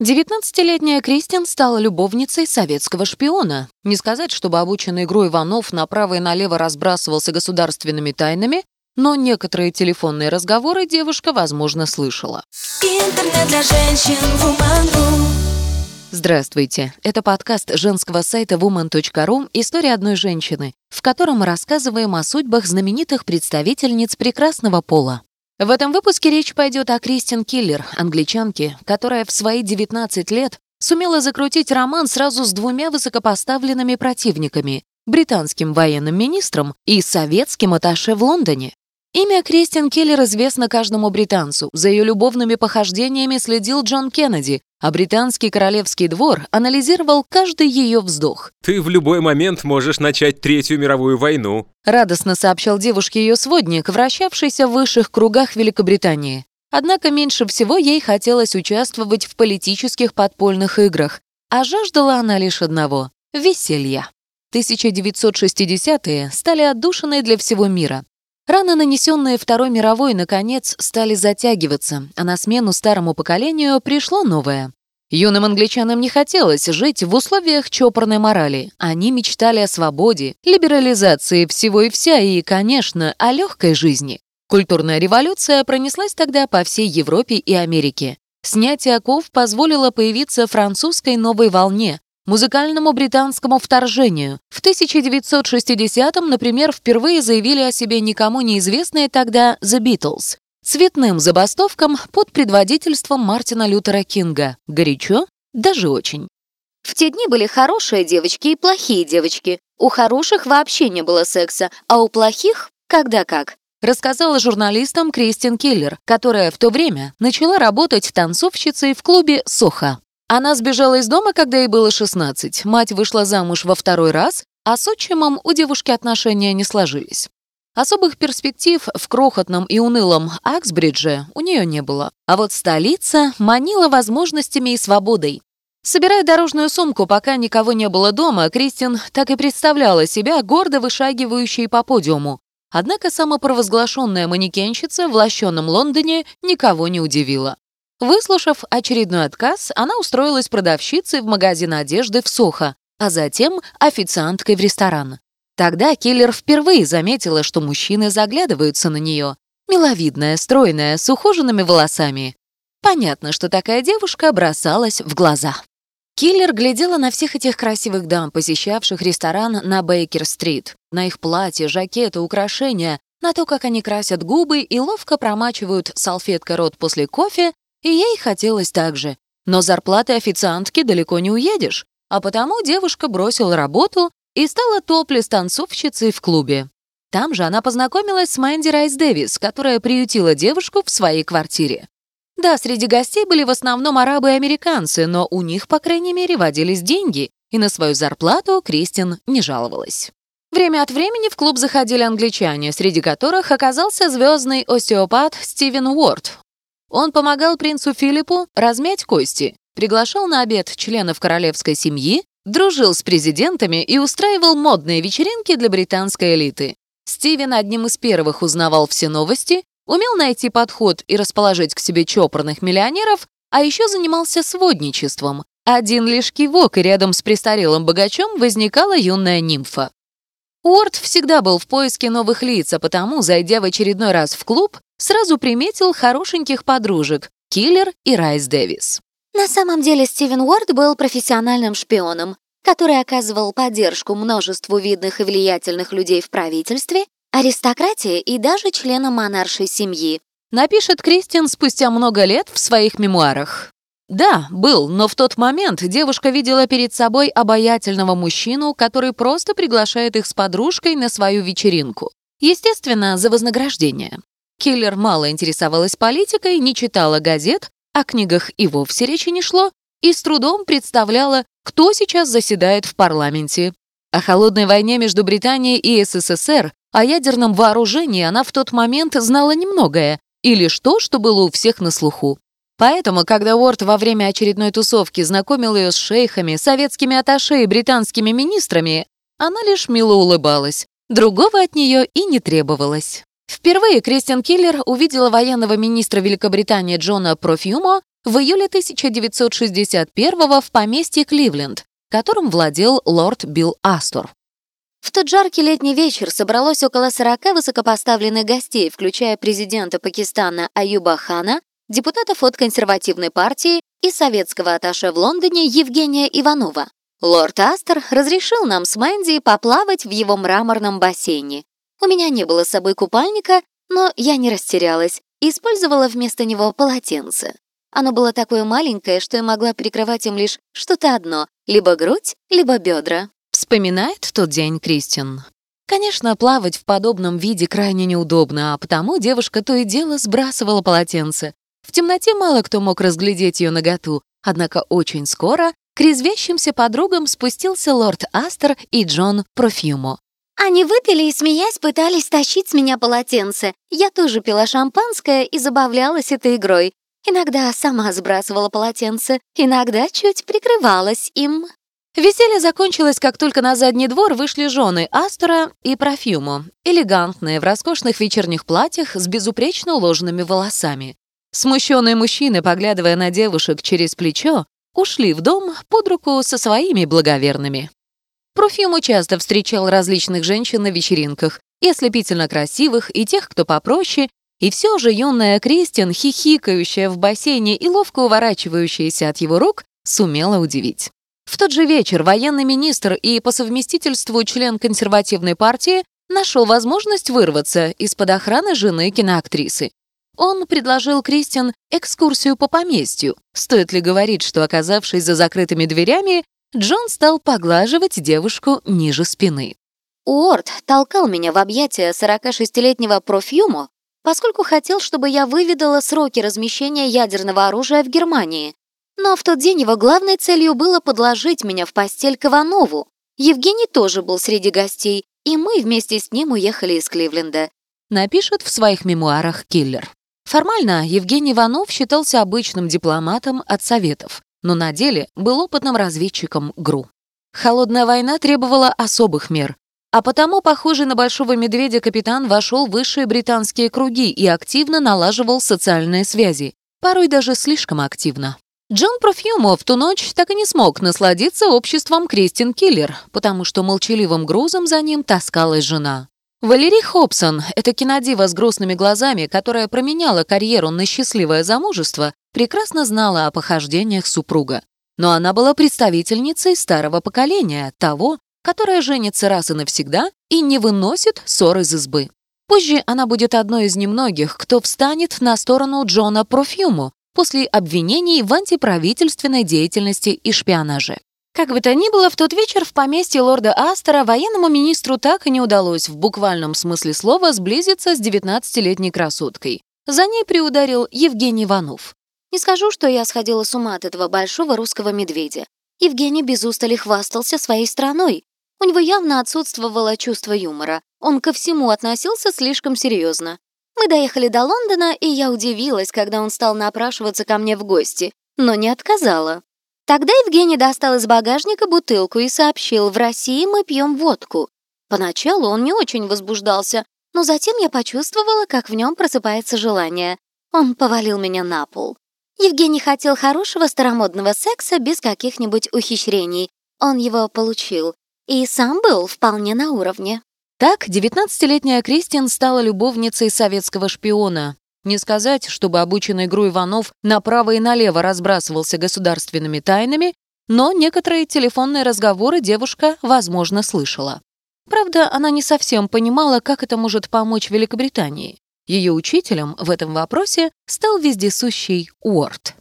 19-летняя Кристин стала любовницей советского шпиона. Не сказать, чтобы обученный игру Иванов направо и налево разбрасывался государственными тайнами, но некоторые телефонные разговоры девушка, возможно, слышала. Интернет для женщин, Здравствуйте. Это подкаст женского сайта woman.ru «История одной женщины», в котором мы рассказываем о судьбах знаменитых представительниц прекрасного пола. В этом выпуске речь пойдет о Кристин Киллер, англичанке, которая в свои 19 лет сумела закрутить роман сразу с двумя высокопоставленными противниками — британским военным министром и советским атташе в Лондоне. Имя Кристин Келлер известно каждому британцу. За ее любовными похождениями следил Джон Кеннеди, а британский королевский двор анализировал каждый ее вздох. «Ты в любой момент можешь начать Третью мировую войну», радостно сообщал девушке ее сводник, вращавшийся в высших кругах Великобритании. Однако меньше всего ей хотелось участвовать в политических подпольных играх, а жаждала она лишь одного — веселья. 1960-е стали отдушиной для всего мира. Раны, нанесенные Второй мировой, наконец, стали затягиваться, а на смену старому поколению пришло новое. Юным англичанам не хотелось жить в условиях чопорной морали. Они мечтали о свободе, либерализации всего и вся и, конечно, о легкой жизни. Культурная революция пронеслась тогда по всей Европе и Америке. Снятие оков позволило появиться французской новой волне, музыкальному британскому вторжению. В 1960-м, например, впервые заявили о себе никому неизвестные тогда The Beatles. Цветным забастовкам под предводительством Мартина Лютера Кинга. Горячо? Даже очень. В те дни были хорошие девочки и плохие девочки. У хороших вообще не было секса, а у плохих — когда как. Рассказала журналистам Кристин Киллер, которая в то время начала работать танцовщицей в клубе «Соха». Она сбежала из дома, когда ей было 16. Мать вышла замуж во второй раз, а с отчимом у девушки отношения не сложились. Особых перспектив в крохотном и унылом Аксбридже у нее не было. А вот столица манила возможностями и свободой. Собирая дорожную сумку, пока никого не было дома, Кристин так и представляла себя гордо вышагивающей по подиуму. Однако самопровозглашенная манекенщица в лощенном Лондоне никого не удивила. Выслушав очередной отказ, она устроилась продавщицей в магазин одежды в Сохо, а затем официанткой в ресторан. Тогда киллер впервые заметила, что мужчины заглядываются на нее. Миловидная, стройная, с ухоженными волосами. Понятно, что такая девушка бросалась в глаза. Киллер глядела на всех этих красивых дам, посещавших ресторан на Бейкер-стрит, на их платья, жакеты, украшения, на то, как они красят губы и ловко промачивают салфеткой рот после кофе и ей хотелось так же. Но зарплаты официантки далеко не уедешь, а потому девушка бросила работу и стала топлес-танцовщицей в клубе. Там же она познакомилась с Мэнди Райс Дэвис, которая приютила девушку в своей квартире. Да, среди гостей были в основном арабы и американцы, но у них, по крайней мере, водились деньги, и на свою зарплату Кристин не жаловалась. Время от времени в клуб заходили англичане, среди которых оказался звездный остеопат Стивен Уорд, он помогал принцу Филиппу размять кости, приглашал на обед членов королевской семьи, дружил с президентами и устраивал модные вечеринки для британской элиты. Стивен одним из первых узнавал все новости, умел найти подход и расположить к себе чопорных миллионеров, а еще занимался сводничеством. Один лишь кивок, и рядом с престарелым богачом возникала юная нимфа. Уорд всегда был в поиске новых лиц, а потому, зайдя в очередной раз в клуб, сразу приметил хорошеньких подружек — Киллер и Райс Дэвис. На самом деле Стивен Уорд был профессиональным шпионом, который оказывал поддержку множеству видных и влиятельных людей в правительстве, аристократии и даже членам монаршей семьи. Напишет Кристин спустя много лет в своих мемуарах. Да, был, но в тот момент девушка видела перед собой обаятельного мужчину, который просто приглашает их с подружкой на свою вечеринку. Естественно, за вознаграждение. Киллер мало интересовалась политикой, не читала газет, о книгах и вовсе речи не шло, и с трудом представляла, кто сейчас заседает в парламенте. О холодной войне между Британией и СССР, о ядерном вооружении она в тот момент знала немногое, и лишь то, что было у всех на слуху. Поэтому, когда Уорд во время очередной тусовки знакомил ее с шейхами, советскими атташе и британскими министрами, она лишь мило улыбалась. Другого от нее и не требовалось. Впервые Кристиан Киллер увидела военного министра Великобритании Джона Профьюмо в июле 1961 в поместье Кливленд, которым владел лорд Билл Астор. В тот жаркий летний вечер собралось около 40 высокопоставленных гостей, включая президента Пакистана Аюба Хана, депутатов от консервативной партии и советского атташе в Лондоне Евгения Иванова. Лорд Астер разрешил нам с Мэнди поплавать в его мраморном бассейне. У меня не было с собой купальника, но я не растерялась и использовала вместо него полотенце. Оно было такое маленькое, что я могла прикрывать им лишь что-то одно, либо грудь, либо бедра. Вспоминает тот день Кристин. Конечно, плавать в подобном виде крайне неудобно, а потому девушка то и дело сбрасывала полотенце. В темноте мало кто мог разглядеть ее наготу, однако очень скоро к резвящимся подругам спустился лорд Астер и Джон Профьюмо. Они выпили и, смеясь, пытались тащить с меня полотенце. Я тоже пила шампанское и забавлялась этой игрой. Иногда сама сбрасывала полотенце, иногда чуть прикрывалась им. Веселье закончилось, как только на задний двор вышли жены Астора и Профьюмо, элегантные, в роскошных вечерних платьях с безупречно уложенными волосами. Смущенные мужчины, поглядывая на девушек через плечо, ушли в дом под руку со своими благоверными. Профьюмо часто встречал различных женщин на вечеринках, и ослепительно красивых, и тех, кто попроще, и все же юная Кристин, хихикающая в бассейне и ловко уворачивающаяся от его рук, сумела удивить. В тот же вечер военный министр и по совместительству член консервативной партии нашел возможность вырваться из-под охраны жены киноактрисы. Он предложил Кристин экскурсию по поместью. Стоит ли говорить, что, оказавшись за закрытыми дверями, Джон стал поглаживать девушку ниже спины. Уорд толкал меня в объятия 46-летнего профьюму, поскольку хотел, чтобы я выведала сроки размещения ядерного оружия в Германии. Но в тот день его главной целью было подложить меня в постель к Иванову. Евгений тоже был среди гостей, и мы вместе с ним уехали из Кливленда. Напишет в своих мемуарах киллер. Формально Евгений Иванов считался обычным дипломатом от Советов но на деле был опытным разведчиком ГРУ. Холодная война требовала особых мер, а потому, похожий на большого медведя капитан вошел в высшие британские круги и активно налаживал социальные связи, порой даже слишком активно. Джон Профьюмо в ту ночь так и не смог насладиться обществом Кристин Киллер, потому что молчаливым грузом за ним таскалась жена. Валерий Хобсон, эта кинодива с грустными глазами, которая променяла карьеру на счастливое замужество, прекрасно знала о похождениях супруга. Но она была представительницей старого поколения, того, которое женится раз и навсегда и не выносит ссор из избы. Позже она будет одной из немногих, кто встанет на сторону Джона Профьюму после обвинений в антиправительственной деятельности и шпионаже. Как бы то ни было, в тот вечер в поместье лорда Астера военному министру так и не удалось в буквальном смысле слова сблизиться с 19-летней красоткой. За ней приударил Евгений Иванов. Не скажу, что я сходила с ума от этого большого русского медведя. Евгений без устали хвастался своей страной. У него явно отсутствовало чувство юмора. Он ко всему относился слишком серьезно. Мы доехали до Лондона, и я удивилась, когда он стал напрашиваться ко мне в гости, но не отказала. Тогда Евгений достал из багажника бутылку и сообщил, в России мы пьем водку. Поначалу он не очень возбуждался, но затем я почувствовала, как в нем просыпается желание. Он повалил меня на пол. Евгений хотел хорошего старомодного секса без каких-нибудь ухищрений. Он его получил. И сам был вполне на уровне. Так, 19-летняя Кристин стала любовницей советского шпиона, не сказать, чтобы обученный игру Иванов направо и налево разбрасывался государственными тайнами, но некоторые телефонные разговоры девушка, возможно, слышала. Правда, она не совсем понимала, как это может помочь Великобритании. Ее учителем в этом вопросе стал вездесущий Уорд.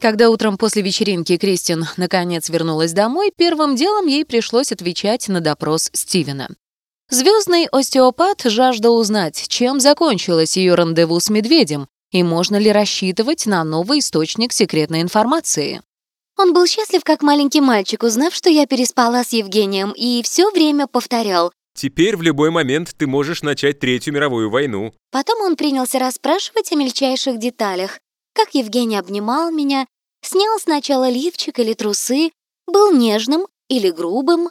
Когда утром после вечеринки Кристин наконец вернулась домой, первым делом ей пришлось отвечать на допрос Стивена. Звездный остеопат жаждал узнать, чем закончилось ее рандеву с медведем и можно ли рассчитывать на новый источник секретной информации. Он был счастлив, как маленький мальчик, узнав, что я переспала с Евгением, и все время повторял. «Теперь в любой момент ты можешь начать Третью мировую войну». Потом он принялся расспрашивать о мельчайших деталях. Как Евгений обнимал меня, снял сначала лифчик или трусы, был нежным или грубым,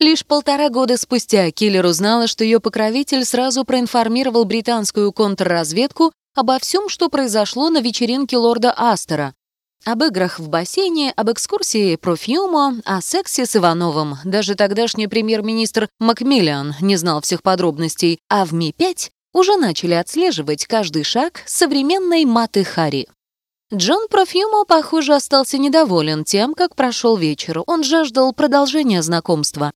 Лишь полтора года спустя киллер узнала, что ее покровитель сразу проинформировал британскую контрразведку обо всем, что произошло на вечеринке лорда Астера. Об играх в бассейне, об экскурсии Профьюмо, о сексе с Ивановым. Даже тогдашний премьер-министр Макмиллиан не знал всех подробностей, а в Ми-5 уже начали отслеживать каждый шаг современной Маты Хари. Джон Профьюмо, похоже, остался недоволен тем, как прошел вечер. Он жаждал продолжения знакомства.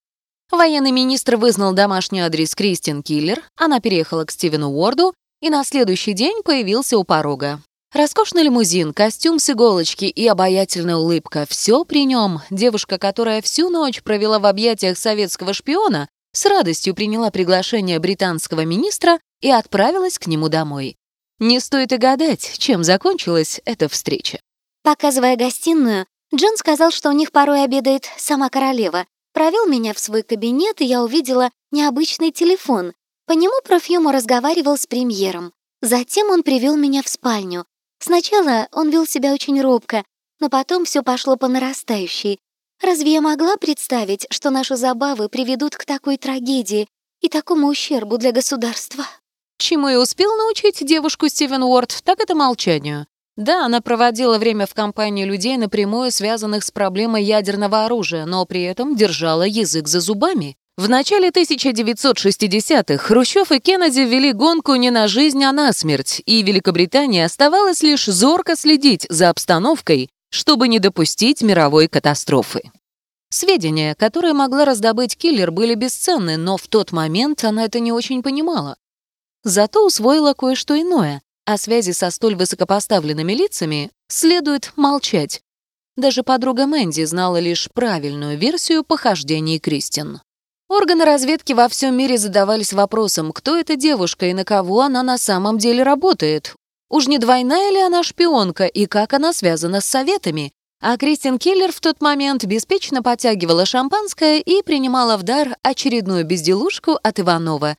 Военный министр вызнал домашний адрес Кристин Киллер, она переехала к Стивену Уорду и на следующий день появился у порога. Роскошный лимузин, костюм с иголочки и обаятельная улыбка — все при нем. Девушка, которая всю ночь провела в объятиях советского шпиона, с радостью приняла приглашение британского министра и отправилась к нему домой. Не стоит и гадать, чем закончилась эта встреча. Показывая гостиную, Джон сказал, что у них порой обедает сама королева. Провел меня в свой кабинет, и я увидела необычный телефон. По нему Профьюмо разговаривал с премьером. Затем он привел меня в спальню. Сначала он вел себя очень робко, но потом все пошло по нарастающей. Разве я могла представить, что наши забавы приведут к такой трагедии и такому ущербу для государства? Чему и успел научить девушку Стивен Уорд, так это молчанию. Да, она проводила время в компании людей, напрямую связанных с проблемой ядерного оружия, но при этом держала язык за зубами. В начале 1960-х Хрущев и Кеннеди вели гонку не на жизнь, а на смерть, и Великобритании оставалось лишь зорко следить за обстановкой, чтобы не допустить мировой катастрофы. Сведения, которые могла раздобыть киллер, были бесценны, но в тот момент она это не очень понимала. Зато усвоила кое-что иное. О связи со столь высокопоставленными лицами следует молчать. Даже подруга Мэнди знала лишь правильную версию похождений Кристин. Органы разведки во всем мире задавались вопросом, кто эта девушка и на кого она на самом деле работает. Уж не двойная ли она шпионка и как она связана с советами? А Кристин Киллер в тот момент беспечно потягивала шампанское и принимала в дар очередную безделушку от Иванова.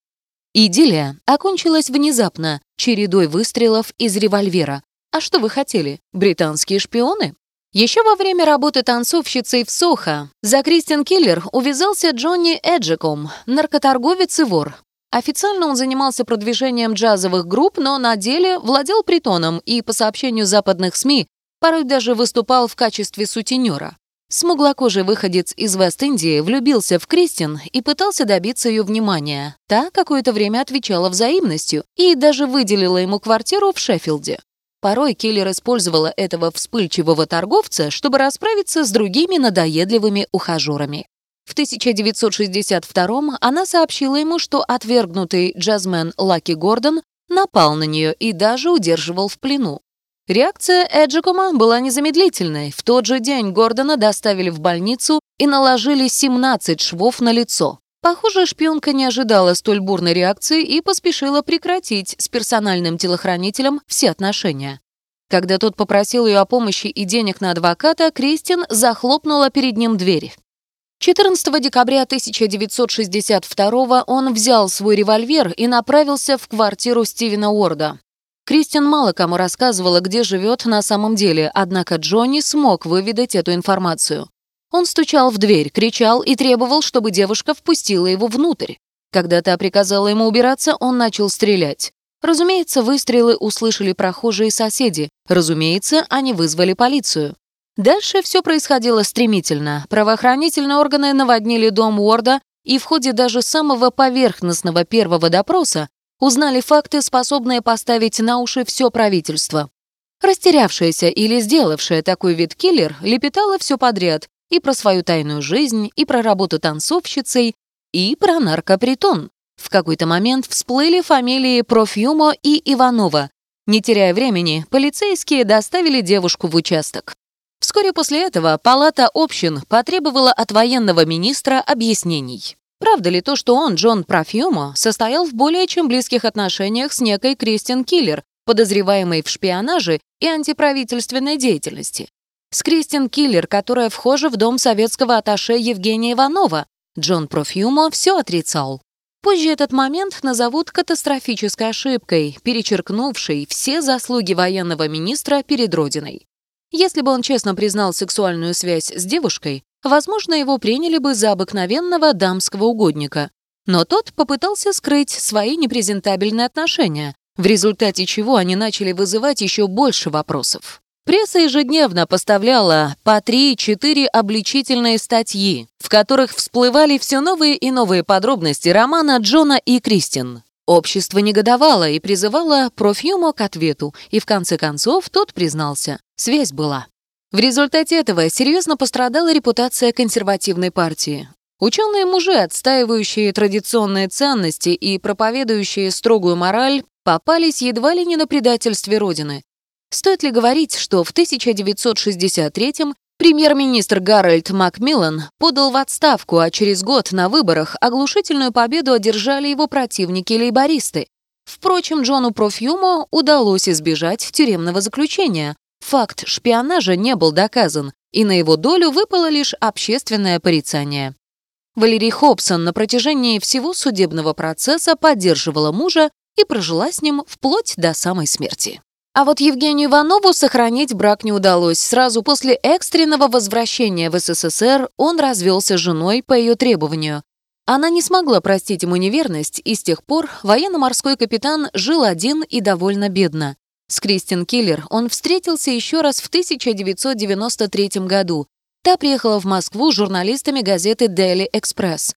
Идиллия окончилась внезапно, чередой выстрелов из револьвера. А что вы хотели? Британские шпионы? Еще во время работы танцовщицей в Сохо за Кристин Киллер увязался Джонни Эджиком, наркоторговец и вор. Официально он занимался продвижением джазовых групп, но на деле владел притоном и, по сообщению западных СМИ, порой даже выступал в качестве сутенера. Смуглокожий выходец из Вест-Индии влюбился в Кристин и пытался добиться ее внимания. Та какое-то время отвечала взаимностью и даже выделила ему квартиру в Шеффилде. Порой киллер использовала этого вспыльчивого торговца, чтобы расправиться с другими надоедливыми ухажерами. В 1962 она сообщила ему, что отвергнутый джазмен Лаки Гордон напал на нее и даже удерживал в плену. Реакция Эджикома была незамедлительной. В тот же день Гордона доставили в больницу и наложили 17 швов на лицо. Похоже, шпионка не ожидала столь бурной реакции и поспешила прекратить с персональным телохранителем все отношения. Когда тот попросил ее о помощи и денег на адвоката, Кристин захлопнула перед ним дверь. 14 декабря 1962 он взял свой револьвер и направился в квартиру Стивена Уорда. Кристин мало кому рассказывала, где живет на самом деле, однако Джонни смог выведать эту информацию. Он стучал в дверь, кричал и требовал, чтобы девушка впустила его внутрь. Когда та приказала ему убираться, он начал стрелять. Разумеется, выстрелы услышали прохожие соседи. Разумеется, они вызвали полицию. Дальше все происходило стремительно. Правоохранительные органы наводнили дом Уорда и в ходе даже самого поверхностного первого допроса узнали факты, способные поставить на уши все правительство. Растерявшаяся или сделавшая такой вид киллер лепетала все подряд, и про свою тайную жизнь, и про работу танцовщицей, и про наркопритон. В какой-то момент всплыли фамилии Профьюмо и Иванова. Не теряя времени, полицейские доставили девушку в участок. Вскоре после этого Палата общин потребовала от военного министра объяснений. Правда ли то, что он, Джон Профьюмо, состоял в более чем близких отношениях с некой Кристин Киллер, подозреваемой в шпионаже и антиправительственной деятельности? с Кристин Киллер, которая вхожа в дом советского атташе Евгения Иванова. Джон Профьюмо все отрицал. Позже этот момент назовут катастрофической ошибкой, перечеркнувшей все заслуги военного министра перед Родиной. Если бы он честно признал сексуальную связь с девушкой, возможно, его приняли бы за обыкновенного дамского угодника. Но тот попытался скрыть свои непрезентабельные отношения, в результате чего они начали вызывать еще больше вопросов. Пресса ежедневно поставляла по 3-4 обличительные статьи, в которых всплывали все новые и новые подробности романа Джона и Кристин. Общество негодовало и призывало Профьюмо к ответу, и в конце концов тот признался. Связь была. В результате этого серьезно пострадала репутация консервативной партии. Ученые-мужи, отстаивающие традиционные ценности и проповедующие строгую мораль, попались едва ли не на предательстве Родины. Стоит ли говорить, что в 1963-м премьер-министр Гарольд Макмиллан подал в отставку, а через год на выборах оглушительную победу одержали его противники-лейбористы. Впрочем, Джону Профьюмо удалось избежать тюремного заключения. Факт шпионажа не был доказан, и на его долю выпало лишь общественное порицание. Валерий Хобсон на протяжении всего судебного процесса поддерживала мужа и прожила с ним вплоть до самой смерти. А вот Евгению Иванову сохранить брак не удалось. Сразу после экстренного возвращения в СССР он развелся с женой по ее требованию. Она не смогла простить ему неверность, и с тех пор военно-морской капитан жил один и довольно бедно. С Кристин Киллер он встретился еще раз в 1993 году. Та приехала в Москву с журналистами газеты Daily Express.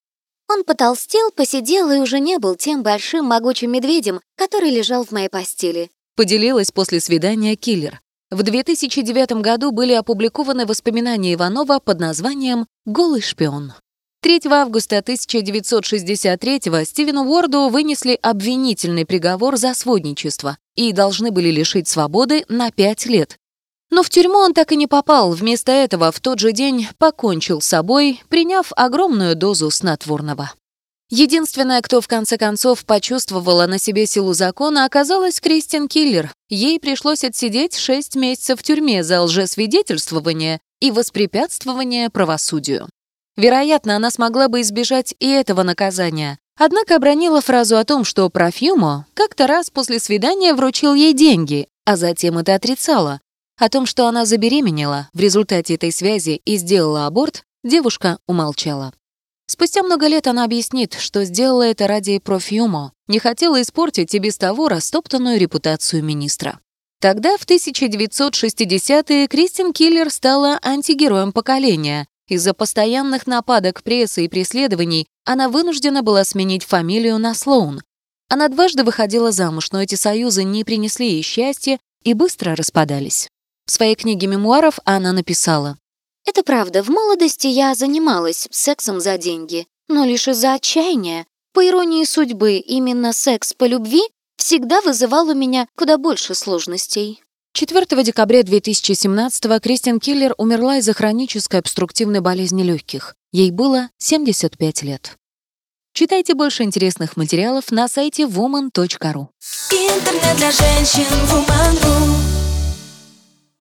Он потолстел, посидел и уже не был тем большим могучим медведем, который лежал в моей постели поделилась после свидания киллер. В 2009 году были опубликованы воспоминания Иванова под названием «Голый шпион». 3 августа 1963-го Стивену Уорду вынесли обвинительный приговор за сводничество и должны были лишить свободы на 5 лет. Но в тюрьму он так и не попал, вместо этого в тот же день покончил с собой, приняв огромную дозу снотворного. Единственная, кто в конце концов почувствовала на себе силу закона, оказалась Кристин Киллер. Ей пришлось отсидеть шесть месяцев в тюрьме за лжесвидетельствование и воспрепятствование правосудию. Вероятно, она смогла бы избежать и этого наказания. Однако обронила фразу о том, что Профьюмо как-то раз после свидания вручил ей деньги, а затем это отрицала. О том, что она забеременела в результате этой связи и сделала аборт, девушка умолчала. Спустя много лет она объяснит, что сделала это ради профьюмо, не хотела испортить и без того растоптанную репутацию министра. Тогда, в 1960-е, Кристин Киллер стала антигероем поколения. Из-за постоянных нападок прессы и преследований она вынуждена была сменить фамилию на Слоун. Она дважды выходила замуж, но эти союзы не принесли ей счастья и быстро распадались. В своей книге мемуаров она написала это правда, в молодости я занималась сексом за деньги, но лишь из-за отчаяния. По иронии судьбы, именно секс по любви всегда вызывал у меня куда больше сложностей. 4 декабря 2017-го Кристин Киллер умерла из-за хронической обструктивной болезни легких. Ей было 75 лет. Читайте больше интересных материалов на сайте woman.ru. Интернет для женщин woman.ru